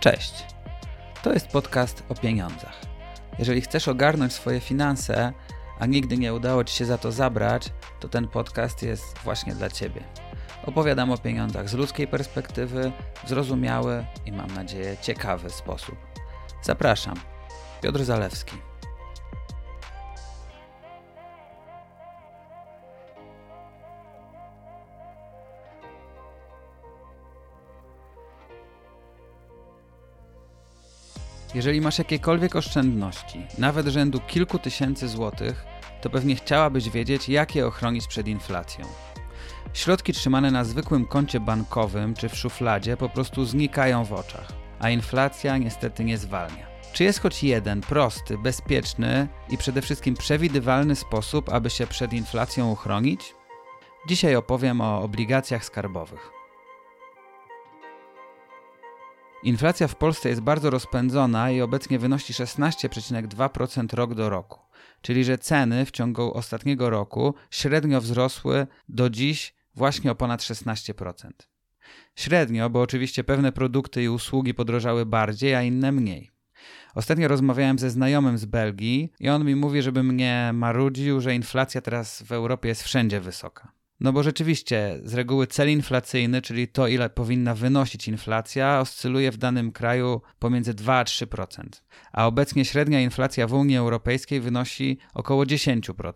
Cześć. To jest podcast o pieniądzach. Jeżeli chcesz ogarnąć swoje finanse, a nigdy nie udało Ci się za to zabrać, to ten podcast jest właśnie dla Ciebie. Opowiadam o pieniądzach z ludzkiej perspektywy, w zrozumiały i mam nadzieję ciekawy sposób. Zapraszam. Piotr Zalewski. Jeżeli masz jakiekolwiek oszczędności, nawet rzędu kilku tysięcy złotych, to pewnie chciałabyś wiedzieć, jak je ochronić przed inflacją. Środki trzymane na zwykłym koncie bankowym czy w szufladzie po prostu znikają w oczach, a inflacja niestety nie zwalnia. Czy jest choć jeden prosty, bezpieczny i przede wszystkim przewidywalny sposób, aby się przed inflacją uchronić? Dzisiaj opowiem o obligacjach skarbowych. Inflacja w Polsce jest bardzo rozpędzona i obecnie wynosi 16,2% rok do roku, czyli że ceny w ciągu ostatniego roku średnio wzrosły do dziś właśnie o ponad 16%. Średnio, bo oczywiście pewne produkty i usługi podrożały bardziej, a inne mniej. Ostatnio rozmawiałem ze znajomym z Belgii i on mi mówi, żebym nie marudził, że inflacja teraz w Europie jest wszędzie wysoka. No bo rzeczywiście z reguły cel inflacyjny, czyli to ile powinna wynosić inflacja, oscyluje w danym kraju pomiędzy 2 a 3%, a obecnie średnia inflacja w Unii Europejskiej wynosi około 10%.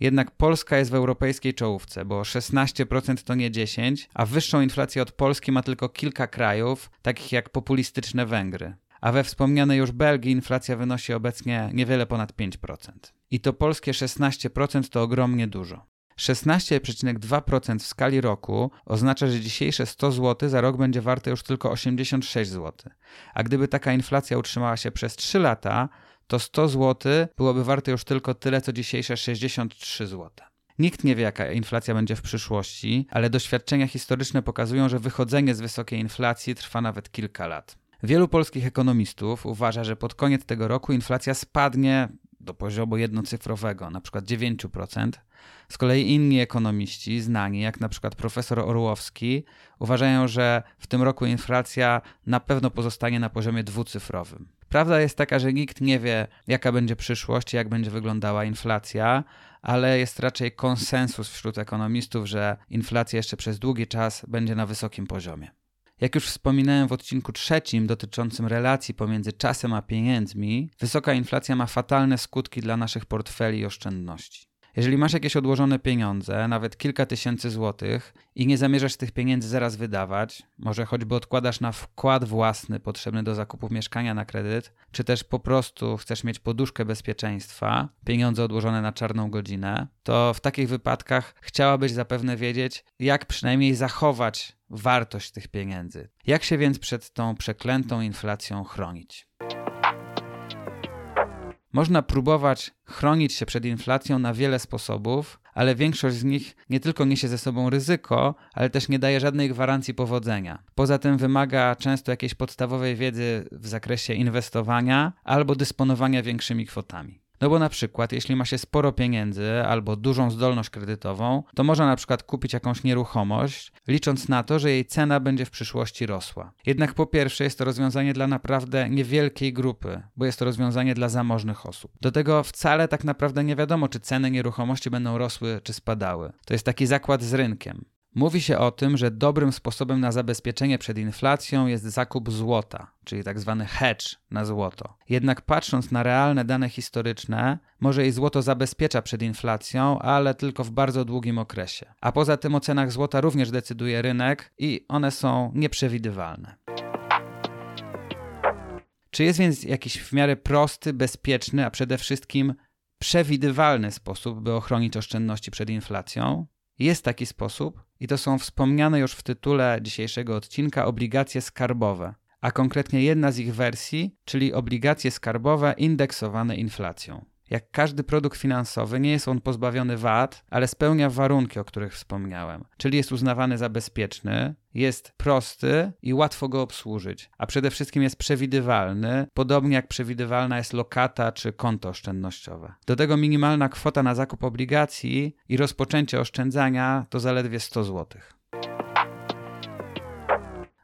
Jednak Polska jest w europejskiej czołówce, bo 16% to nie 10, a wyższą inflację od Polski ma tylko kilka krajów, takich jak populistyczne Węgry. A we wspomnianej już Belgii inflacja wynosi obecnie niewiele ponad 5%. I to polskie 16% to ogromnie dużo. 16,2% w skali roku oznacza, że dzisiejsze 100 zł za rok będzie warte już tylko 86 zł. A gdyby taka inflacja utrzymała się przez 3 lata, to 100 zł byłoby warte już tylko tyle, co dzisiejsze 63 zł. Nikt nie wie, jaka inflacja będzie w przyszłości, ale doświadczenia historyczne pokazują, że wychodzenie z wysokiej inflacji trwa nawet kilka lat. Wielu polskich ekonomistów uważa, że pod koniec tego roku inflacja spadnie do poziomu jednocyfrowego, na przykład 9%. Z kolei inni ekonomiści, znani jak na przykład profesor Orłowski, uważają, że w tym roku inflacja na pewno pozostanie na poziomie dwucyfrowym. Prawda jest taka, że nikt nie wie, jaka będzie przyszłość, jak będzie wyglądała inflacja, ale jest raczej konsensus wśród ekonomistów, że inflacja jeszcze przez długi czas będzie na wysokim poziomie. Jak już wspominałem w odcinku trzecim dotyczącym relacji pomiędzy czasem a pieniędzmi, wysoka inflacja ma fatalne skutki dla naszych portfeli i oszczędności. Jeżeli masz jakieś odłożone pieniądze, nawet kilka tysięcy złotych, i nie zamierzasz tych pieniędzy zaraz wydawać, może choćby odkładasz na wkład własny potrzebny do zakupu mieszkania na kredyt, czy też po prostu chcesz mieć poduszkę bezpieczeństwa, pieniądze odłożone na czarną godzinę, to w takich wypadkach chciałabyś zapewne wiedzieć, jak przynajmniej zachować wartość tych pieniędzy. Jak się więc przed tą przeklętą inflacją chronić? Można próbować chronić się przed inflacją na wiele sposobów, ale większość z nich nie tylko niesie ze sobą ryzyko, ale też nie daje żadnej gwarancji powodzenia. Poza tym wymaga często jakiejś podstawowej wiedzy w zakresie inwestowania albo dysponowania większymi kwotami. No bo na przykład, jeśli ma się sporo pieniędzy albo dużą zdolność kredytową, to można na przykład kupić jakąś nieruchomość, licząc na to, że jej cena będzie w przyszłości rosła. Jednak po pierwsze jest to rozwiązanie dla naprawdę niewielkiej grupy, bo jest to rozwiązanie dla zamożnych osób. Do tego wcale tak naprawdę nie wiadomo, czy ceny nieruchomości będą rosły czy spadały. To jest taki zakład z rynkiem. Mówi się o tym, że dobrym sposobem na zabezpieczenie przed inflacją jest zakup złota, czyli tak zwany hedge na złoto. Jednak patrząc na realne dane historyczne, może i złoto zabezpiecza przed inflacją, ale tylko w bardzo długim okresie. A poza tym o cenach złota również decyduje rynek i one są nieprzewidywalne. Czy jest więc jakiś w miarę prosty, bezpieczny, a przede wszystkim przewidywalny sposób, by ochronić oszczędności przed inflacją? Jest taki sposób i to są wspomniane już w tytule dzisiejszego odcinka obligacje skarbowe, a konkretnie jedna z ich wersji, czyli obligacje skarbowe indeksowane inflacją. Jak każdy produkt finansowy, nie jest on pozbawiony VAT, ale spełnia warunki, o których wspomniałem, czyli jest uznawany za bezpieczny, jest prosty i łatwo go obsłużyć, a przede wszystkim jest przewidywalny, podobnie jak przewidywalna jest lokata czy konto oszczędnościowe. Do tego minimalna kwota na zakup obligacji i rozpoczęcie oszczędzania to zaledwie 100 zł.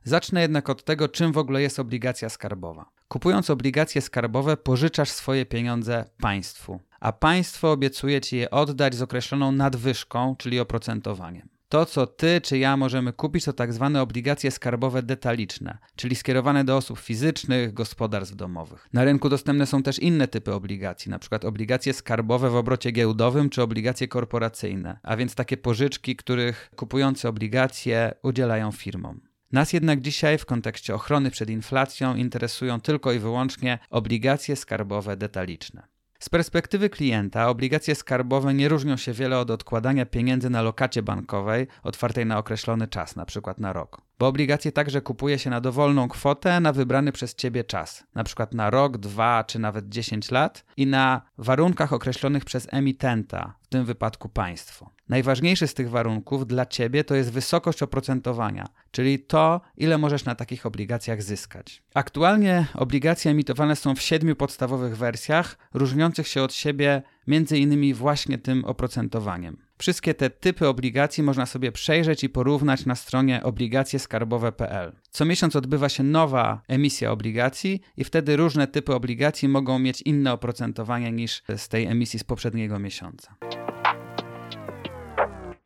Zacznę jednak od tego, czym w ogóle jest obligacja skarbowa. Kupując obligacje skarbowe, pożyczasz swoje pieniądze państwu, a państwo obiecuje ci je oddać z określoną nadwyżką, czyli oprocentowaniem. To, co ty czy ja możemy kupić, to tak zwane obligacje skarbowe detaliczne, czyli skierowane do osób fizycznych, gospodarstw domowych. Na rynku dostępne są też inne typy obligacji, np. obligacje skarbowe w obrocie giełdowym czy obligacje korporacyjne, a więc takie pożyczki, których kupujący obligacje udzielają firmom. Nas jednak dzisiaj w kontekście ochrony przed inflacją interesują tylko i wyłącznie obligacje skarbowe detaliczne. Z perspektywy klienta obligacje skarbowe nie różnią się wiele od odkładania pieniędzy na lokacie bankowej otwartej na określony czas, na na rok. Bo obligacje także kupuje się na dowolną kwotę na wybrany przez ciebie czas, na na rok, dwa czy nawet 10 lat i na warunkach określonych przez emitenta, tym wypadku państwo. Najważniejszy z tych warunków dla ciebie to jest wysokość oprocentowania, czyli to, ile możesz na takich obligacjach zyskać. Aktualnie obligacje emitowane są w siedmiu podstawowych wersjach, różniących się od siebie między innymi właśnie tym oprocentowaniem. Wszystkie te typy obligacji można sobie przejrzeć i porównać na stronie obligacjeskarbowe.pl. Co miesiąc odbywa się nowa emisja obligacji i wtedy różne typy obligacji mogą mieć inne oprocentowanie niż z tej emisji z poprzedniego miesiąca.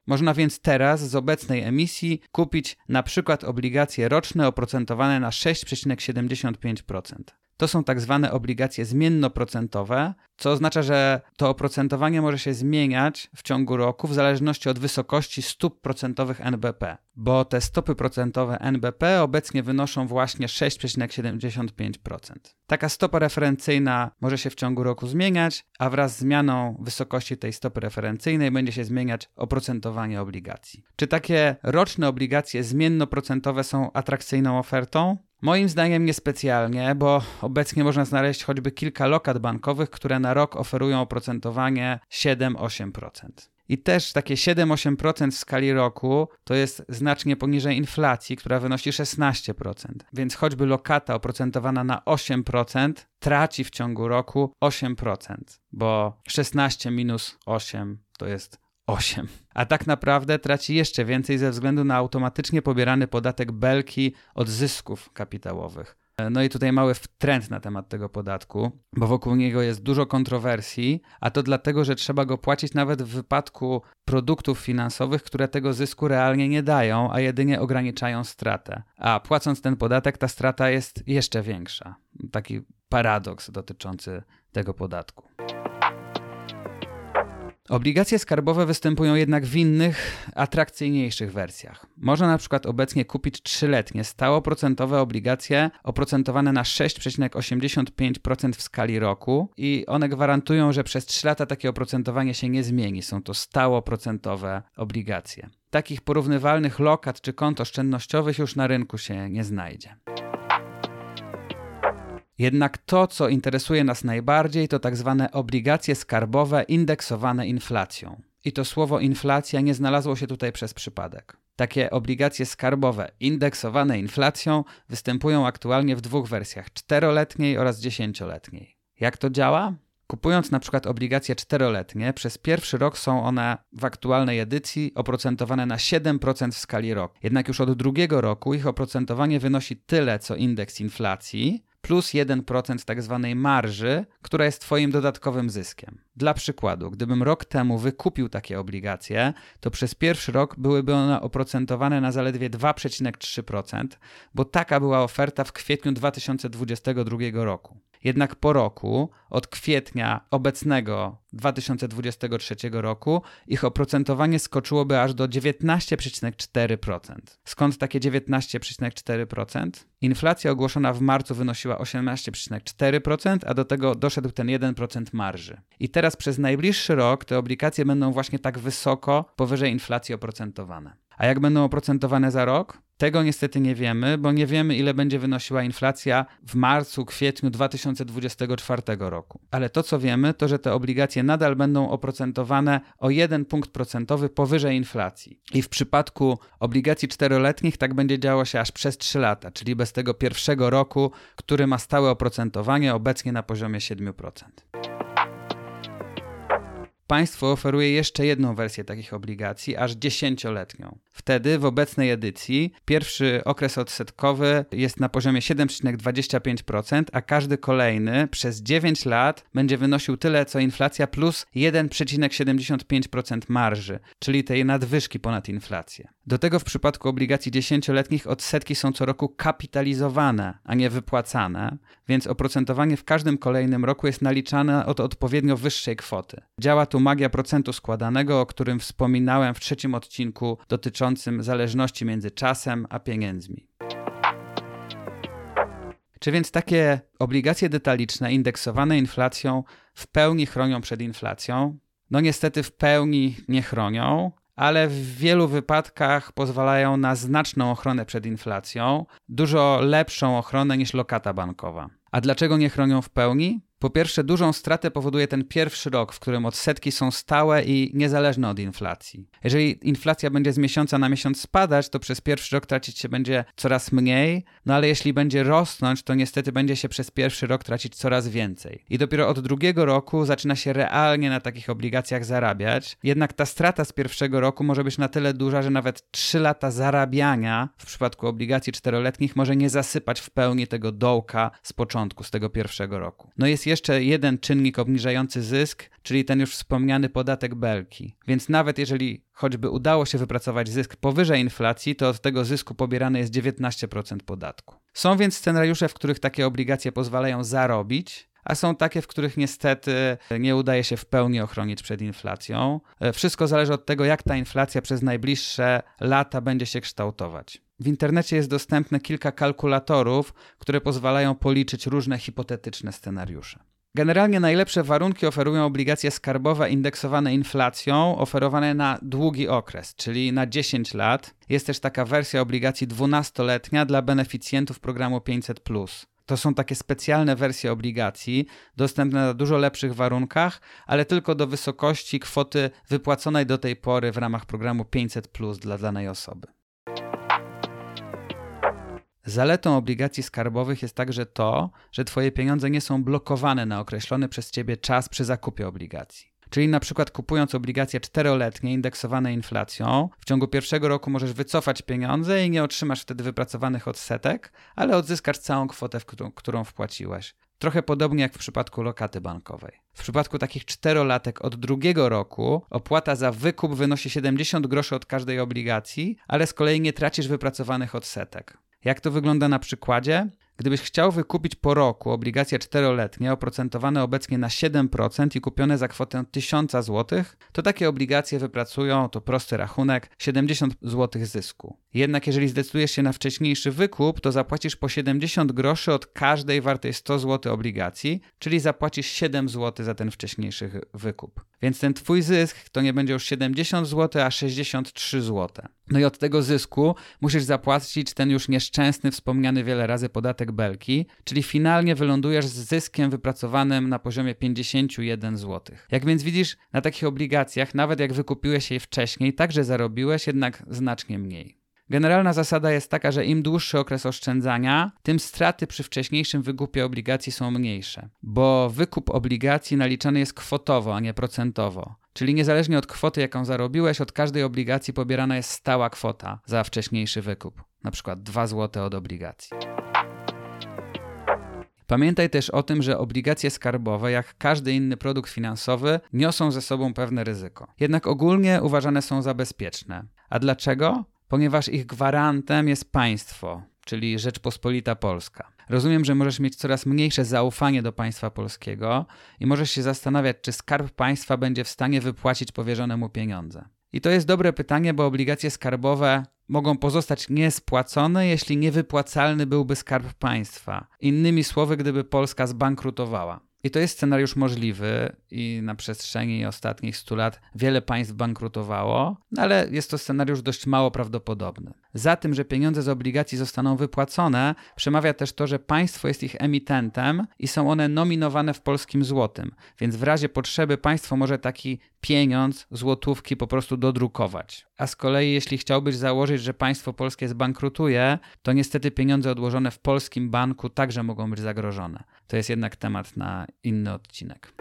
Można więc teraz z obecnej emisji kupić na przykład obligacje roczne oprocentowane na 6,75%. To są tak zwane obligacje zmiennoprocentowe, co oznacza, że to oprocentowanie może się zmieniać w ciągu roku w zależności od wysokości stóp procentowych NBP, bo te stopy procentowe NBP obecnie wynoszą właśnie 6,75%. Taka stopa referencyjna może się w ciągu roku zmieniać, a wraz z zmianą wysokości tej stopy referencyjnej będzie się zmieniać oprocentowanie obligacji. Czy takie roczne obligacje zmiennoprocentowe są atrakcyjną ofertą? Moim zdaniem niespecjalnie, bo obecnie można znaleźć choćby kilka lokat bankowych, które na rok oferują oprocentowanie 7-8%. I też takie 7-8% w skali roku to jest znacznie poniżej inflacji, która wynosi 16%. Więc choćby lokata oprocentowana na 8% traci w ciągu roku 8%, bo 16 minus 8 to jest 8. A tak naprawdę traci jeszcze więcej ze względu na automatycznie pobierany podatek belki od zysków kapitałowych. No i tutaj mały trend na temat tego podatku, bo wokół niego jest dużo kontrowersji, a to dlatego, że trzeba go płacić nawet w wypadku produktów finansowych, które tego zysku realnie nie dają, a jedynie ograniczają stratę. A płacąc ten podatek, ta strata jest jeszcze większa. Taki paradoks dotyczący tego podatku. Obligacje skarbowe występują jednak w innych, atrakcyjniejszych wersjach. Można na przykład obecnie kupić trzyletnie stałoprocentowe obligacje oprocentowane na 6,85% w skali roku i one gwarantują, że przez 3 lata takie oprocentowanie się nie zmieni. Są to stałoprocentowe obligacje. Takich porównywalnych lokat czy kont oszczędnościowych już na rynku się nie znajdzie. Jednak to, co interesuje nas najbardziej, to tak zwane obligacje skarbowe indeksowane inflacją. I to słowo inflacja nie znalazło się tutaj przez przypadek. Takie obligacje skarbowe indeksowane inflacją występują aktualnie w dwóch wersjach: czteroletniej oraz dziesięcioletniej. Jak to działa? Kupując na przykład obligacje czteroletnie, przez pierwszy rok są one w aktualnej edycji oprocentowane na 7% w skali roku. Jednak już od drugiego roku ich oprocentowanie wynosi tyle co indeks inflacji, plus 1% tak zwanej marży, która jest Twoim dodatkowym zyskiem. Dla przykładu, gdybym rok temu wykupił takie obligacje, to przez pierwszy rok byłyby one oprocentowane na zaledwie 2,3%, bo taka była oferta w kwietniu 2022 roku. Jednak po roku, od kwietnia obecnego 2023 roku, ich oprocentowanie skoczyłoby aż do 19,4%. Skąd takie 19,4%? Inflacja ogłoszona w marcu wynosiła 18,4%, a do tego doszedł ten 1% marży. I teraz przez najbliższy rok te obligacje będą właśnie tak wysoko powyżej inflacji oprocentowane. A jak będą oprocentowane za rok? Tego niestety nie wiemy, bo nie wiemy, ile będzie wynosiła inflacja w marcu, kwietniu 2024 roku. Ale to, co wiemy, to że te obligacje nadal będą oprocentowane o 1 punkt procentowy powyżej inflacji. I w przypadku obligacji czteroletnich tak będzie działo się aż przez 3 lata, czyli bez tego pierwszego roku, który ma stałe oprocentowanie obecnie na poziomie 7%. Państwo oferuje jeszcze jedną wersję takich obligacji, aż dziesięcioletnią. Wtedy w obecnej edycji pierwszy okres odsetkowy jest na poziomie 7,25%, a każdy kolejny przez 9 lat będzie wynosił tyle co inflacja plus 1,75% marży, czyli tej nadwyżki ponad inflację. Do tego w przypadku obligacji dziesięcioletnich odsetki są co roku kapitalizowane, a nie wypłacane, więc oprocentowanie w każdym kolejnym roku jest naliczane od odpowiednio wyższej kwoty. Działa tu magia procentu składanego, o którym wspominałem w trzecim odcinku dotyczącym zależności między czasem a pieniędzmi. Czy więc takie obligacje detaliczne indeksowane inflacją w pełni chronią przed inflacją? No niestety w pełni nie chronią, ale w wielu wypadkach pozwalają na znaczną ochronę przed inflacją, dużo lepszą ochronę niż lokata bankowa. A dlaczego nie chronią w pełni? Po pierwsze, dużą stratę powoduje ten pierwszy rok, w którym odsetki są stałe i niezależne od inflacji. Jeżeli inflacja będzie z miesiąca na miesiąc spadać, to przez pierwszy rok tracić się będzie coraz mniej, no ale jeśli będzie rosnąć, to niestety będzie się przez pierwszy rok tracić coraz więcej. I dopiero od drugiego roku zaczyna się realnie na takich obligacjach zarabiać. Jednak ta strata z pierwszego roku może być na tyle duża, że nawet 3 lata zarabiania w przypadku obligacji czteroletnich może nie zasypać w pełni tego dołka z początku, z tego pierwszego roku. No jest jeszcze jeden czynnik obniżający zysk, czyli ten już wspomniany podatek belki. Więc nawet jeżeli choćby udało się wypracować zysk powyżej inflacji, to od tego zysku pobierane jest 19% podatku. Są więc scenariusze, w których takie obligacje pozwalają zarobić, a są takie, w których niestety nie udaje się w pełni ochronić przed inflacją. Wszystko zależy od tego, jak ta inflacja przez najbliższe lata będzie się kształtować. W internecie jest dostępne kilka kalkulatorów, które pozwalają policzyć różne hipotetyczne scenariusze. Generalnie najlepsze warunki oferują obligacje skarbowe indeksowane inflacją, oferowane na długi okres, czyli na 10 lat. Jest też taka wersja obligacji 12-letnia dla beneficjentów programu 500. To są takie specjalne wersje obligacji, dostępne na dużo lepszych warunkach, ale tylko do wysokości kwoty wypłaconej do tej pory w ramach programu 500 dla danej osoby. Zaletą obligacji skarbowych jest także to, że Twoje pieniądze nie są blokowane na określony przez Ciebie czas przy zakupie obligacji. Czyli na przykład kupując obligacje czteroletnie indeksowane inflacją, w ciągu pierwszego roku możesz wycofać pieniądze i nie otrzymasz wtedy wypracowanych odsetek, ale odzyskasz całą kwotę, którą, wpłaciłeś. Trochę podobnie jak w przypadku lokaty bankowej. W przypadku takich czterolatek od drugiego roku opłata za wykup wynosi 70 groszy od każdej obligacji, ale z kolei nie tracisz wypracowanych odsetek. Jak to wygląda na przykładzie? Gdybyś chciał wykupić po roku obligacje czteroletnie oprocentowane obecnie na 7% i kupione za kwotę 1000 zł, to takie obligacje wypracują, to prosty rachunek, 70 zł zysku. Jednak jeżeli zdecydujesz się na wcześniejszy wykup, to zapłacisz po 70 groszy od każdej wartej 100 zł obligacji, czyli zapłacisz 7 zł za ten wcześniejszy wykup. Więc ten twój zysk to nie będzie już 70 zł, a 63 zł. No i od tego zysku musisz zapłacić ten już nieszczęsny, wspomniany wiele razy podatek belki, czyli finalnie wylądujesz z zyskiem wypracowanym na poziomie 51 zł. Jak więc widzisz, na takich obligacjach, nawet jak wykupiłeś je wcześniej, także zarobiłeś, jednak znacznie mniej. Generalna zasada jest taka, że im dłuższy okres oszczędzania, tym straty przy wcześniejszym wykupie obligacji są mniejsze, bo wykup obligacji naliczany jest kwotowo, a nie procentowo. Czyli niezależnie od kwoty, jaką zarobiłeś, od każdej obligacji pobierana jest stała kwota za wcześniejszy wykup, na przykład 2 zł od obligacji. Pamiętaj też o tym, że obligacje skarbowe, jak każdy inny produkt finansowy, niosą ze sobą pewne ryzyko. Jednak ogólnie uważane są za bezpieczne. A dlaczego? ponieważ ich gwarantem jest państwo, czyli Rzeczpospolita Polska. Rozumiem, że możesz mieć coraz mniejsze zaufanie do państwa polskiego i możesz się zastanawiać, czy skarb państwa będzie w stanie wypłacić powierzone mu pieniądze. I to jest dobre pytanie, bo obligacje skarbowe mogą pozostać niespłacone, jeśli niewypłacalny byłby skarb państwa. Innymi słowy, gdyby Polska zbankrutowała. I to jest scenariusz możliwy i na przestrzeni ostatnich 100 lat wiele państw bankrutowało, no ale jest to scenariusz dość mało prawdopodobny. Za tym, że pieniądze z obligacji zostaną wypłacone, przemawia też to, że państwo jest ich emitentem i są one nominowane w polskim złotym, więc w razie potrzeby państwo może taki pieniądz, złotówki po prostu dodrukować. A z kolei, jeśli chciałbyś założyć, że państwo polskie zbankrutuje, to niestety pieniądze odłożone w polskim banku także mogą być zagrożone. To jest jednak temat na inny odcinek.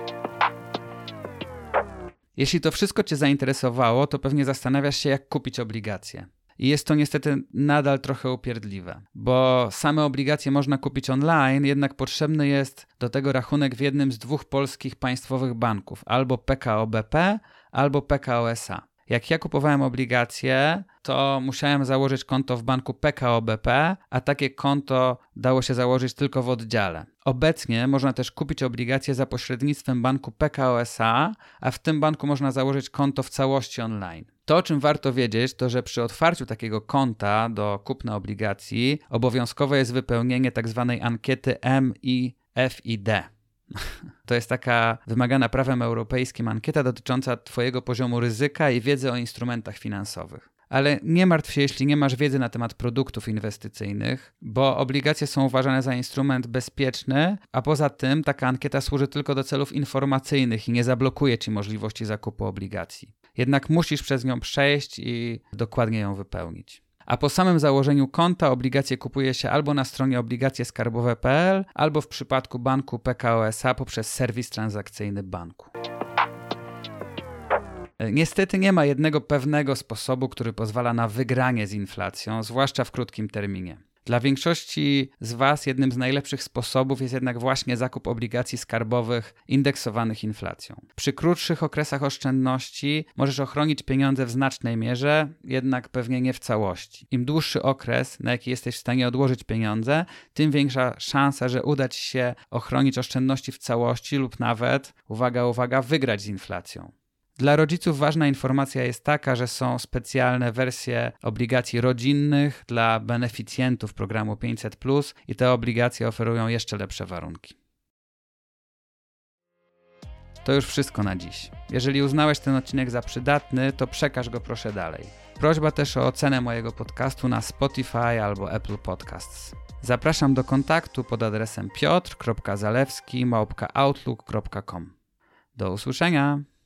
Jeśli to wszystko Cię zainteresowało, to pewnie zastanawiasz się, jak kupić obligacje. I jest to niestety nadal trochę upierdliwe, bo same obligacje można kupić online, jednak potrzebny jest do tego rachunek w jednym z dwóch polskich państwowych banków, albo PKO BP, albo PKO SA. Jak ja kupowałem obligacje, to musiałem założyć konto w banku PKO BP, a takie konto dało się założyć tylko w oddziale. Obecnie można też kupić obligacje za pośrednictwem banku PKO SA, a w tym banku można założyć konto w całości online. To, o czym warto wiedzieć, to że przy otwarciu takiego konta do kupna obligacji obowiązkowe jest wypełnienie tzw. Tak ankiety MIFID. To jest taka wymagana prawem europejskim ankieta dotycząca Twojego poziomu ryzyka i wiedzy o instrumentach finansowych. Ale nie martw się, jeśli nie masz wiedzy na temat produktów inwestycyjnych, bo obligacje są uważane za instrument bezpieczny, a poza tym taka ankieta służy tylko do celów informacyjnych i nie zablokuje ci możliwości zakupu obligacji. Jednak musisz przez nią przejść i dokładnie ją wypełnić. A po samym założeniu konta obligacje kupuje się albo na stronie obligacjeskarbowe.pl, albo w przypadku banku PKO SA poprzez serwis transakcyjny banku. Niestety nie ma jednego pewnego sposobu, który pozwala na wygranie z inflacją, zwłaszcza w krótkim terminie. Dla większości z Was jednym z najlepszych sposobów jest jednak właśnie zakup obligacji skarbowych indeksowanych inflacją. Przy krótszych okresach oszczędności możesz ochronić pieniądze w znacznej mierze, jednak pewnie nie w całości. Im dłuższy okres, na jaki jesteś w stanie odłożyć pieniądze, tym większa szansa, że uda Ci się ochronić oszczędności w całości lub nawet, uwaga, uwaga, wygrać z inflacją. Dla rodziców ważna informacja jest taka, że są specjalne wersje obligacji rodzinnych dla beneficjentów programu 500 i te obligacje oferują jeszcze lepsze warunki. To już wszystko na dziś. Jeżeli uznałeś ten odcinek za przydatny, to przekaż go proszę dalej. Prośba też o ocenę mojego podcastu na Spotify albo Apple Podcasts. Zapraszam do kontaktu pod adresem piotr.zalewski.outlook.com. Do usłyszenia!